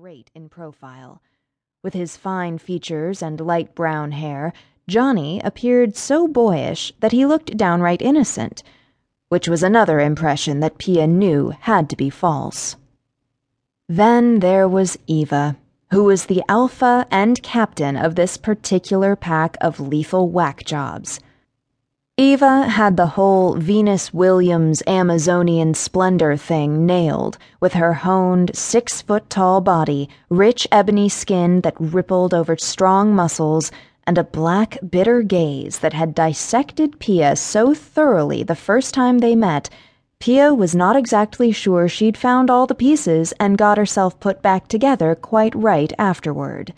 great in profile. With his fine features and light brown hair, Johnny appeared so boyish that he looked downright innocent, which was another impression that Pia knew had to be false. Then there was Eva, who was the alpha and captain of this particular pack of lethal whack jobs. Eva had the whole Venus Williams Amazonian splendor thing nailed with her honed, six foot tall body, rich ebony skin that rippled over strong muscles, and a black, bitter gaze that had dissected Pia so thoroughly the first time they met, Pia was not exactly sure she'd found all the pieces and got herself put back together quite right afterward.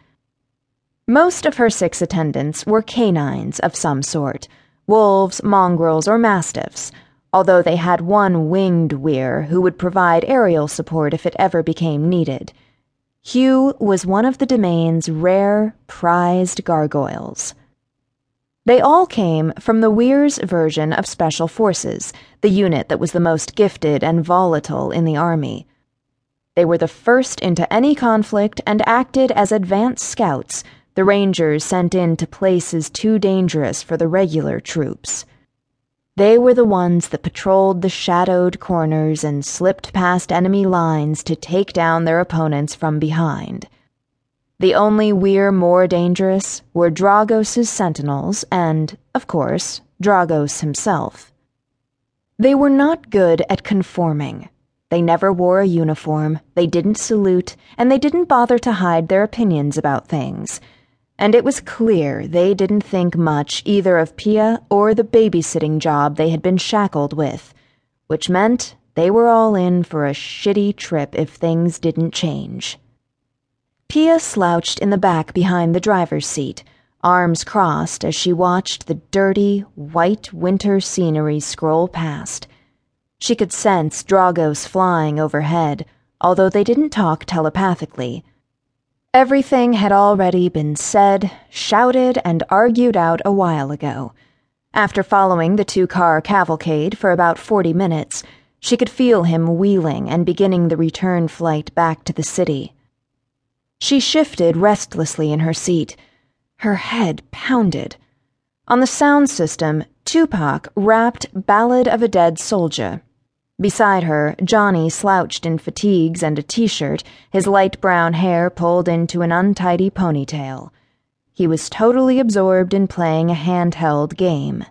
Most of her six attendants were canines of some sort wolves, mongrels, or mastiffs, although they had one winged Wyr who would provide aerial support if it ever became needed. Hugh was one of the demesne's rare, prized gargoyles. They all came from the Wyr's version of Special Forces, the unit that was the most gifted and volatile in the Army. They were the first into any conflict and acted as advance scouts the Rangers sent in to places too dangerous for the regular troops. They were the ones that patrolled the shadowed corners and slipped past enemy lines to take down their opponents from behind. The only Wyr more dangerous were Dragos's sentinels and, of course, Dragos himself. They were not good at conforming. They never wore a uniform, they didn't salute, and they didn't bother to hide their opinions about things and it was clear they didn't think much either of Pia or the babysitting job they had been shackled with, which meant they were all in for a shitty trip if things didn't change. Pia slouched in the back behind the driver's seat, arms crossed as she watched the dirty, white winter scenery scroll past. She could sense Dragos flying overhead, although they didn't talk telepathically. Everything had already been said, shouted, and argued out a while ago. After following the two car cavalcade for about 40 minutes, she could feel him wheeling and beginning the return flight back to the city. She shifted restlessly in her seat. Her head pounded. On the sound system, Tupac rapped Ballad of a Dead Soldier. Beside her, Johnny slouched in fatigues and a t shirt, his light brown hair pulled into an untidy ponytail. He was totally absorbed in playing a handheld game.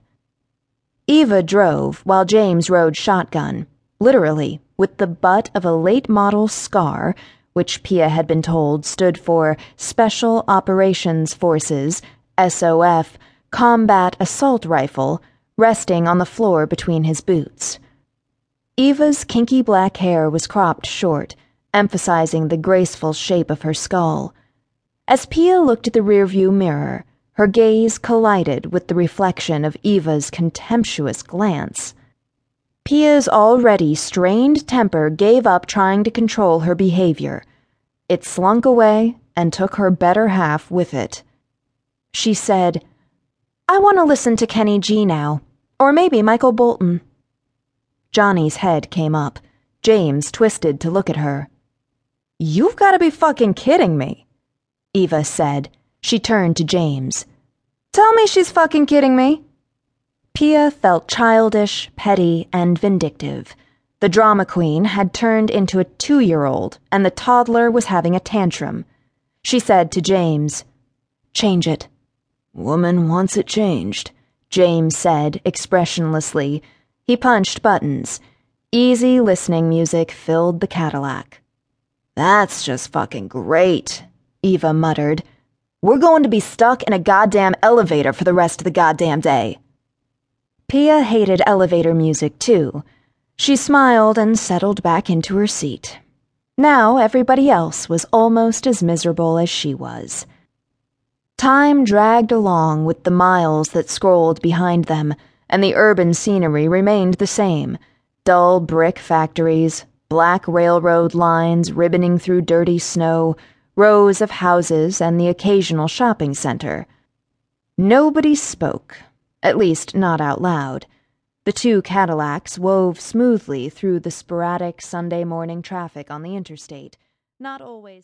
Eva drove while James rode shotgun, literally, with the butt of a late model SCAR, which Pia had been told stood for Special Operations Forces, SOF, Combat Assault Rifle, resting on the floor between his boots. Eva's kinky black hair was cropped short, emphasizing the graceful shape of her skull. As Pia looked at the rearview mirror, her gaze collided with the reflection of Eva's contemptuous glance. Pia's already strained temper gave up trying to control her behavior. It slunk away and took her better half with it. She said, I want to listen to Kenny G now, or maybe Michael Bolton. Johnny's head came up. James twisted to look at her. You've got to be fucking kidding me, Eva said. She turned to James. Tell me she's fucking kidding me. Pia felt childish, petty, and vindictive. The drama queen had turned into a two year old, and the toddler was having a tantrum. She said to James, Change it. Woman wants it changed, James said expressionlessly he punched buttons. Easy listening music filled the Cadillac. That's just fucking great, Eva muttered. We're going to be stuck in a goddamn elevator for the rest of the goddamn day. Pia hated elevator music too. She smiled and settled back into her seat. Now everybody else was almost as miserable as she was. Time dragged along with the miles that scrolled behind them and the urban scenery remained the same dull brick factories, black railroad lines ribboning through dirty snow, rows of houses, and the occasional shopping center. Nobody spoke, at least not out loud. The two Cadillacs wove smoothly through the sporadic Sunday morning traffic on the interstate, not always.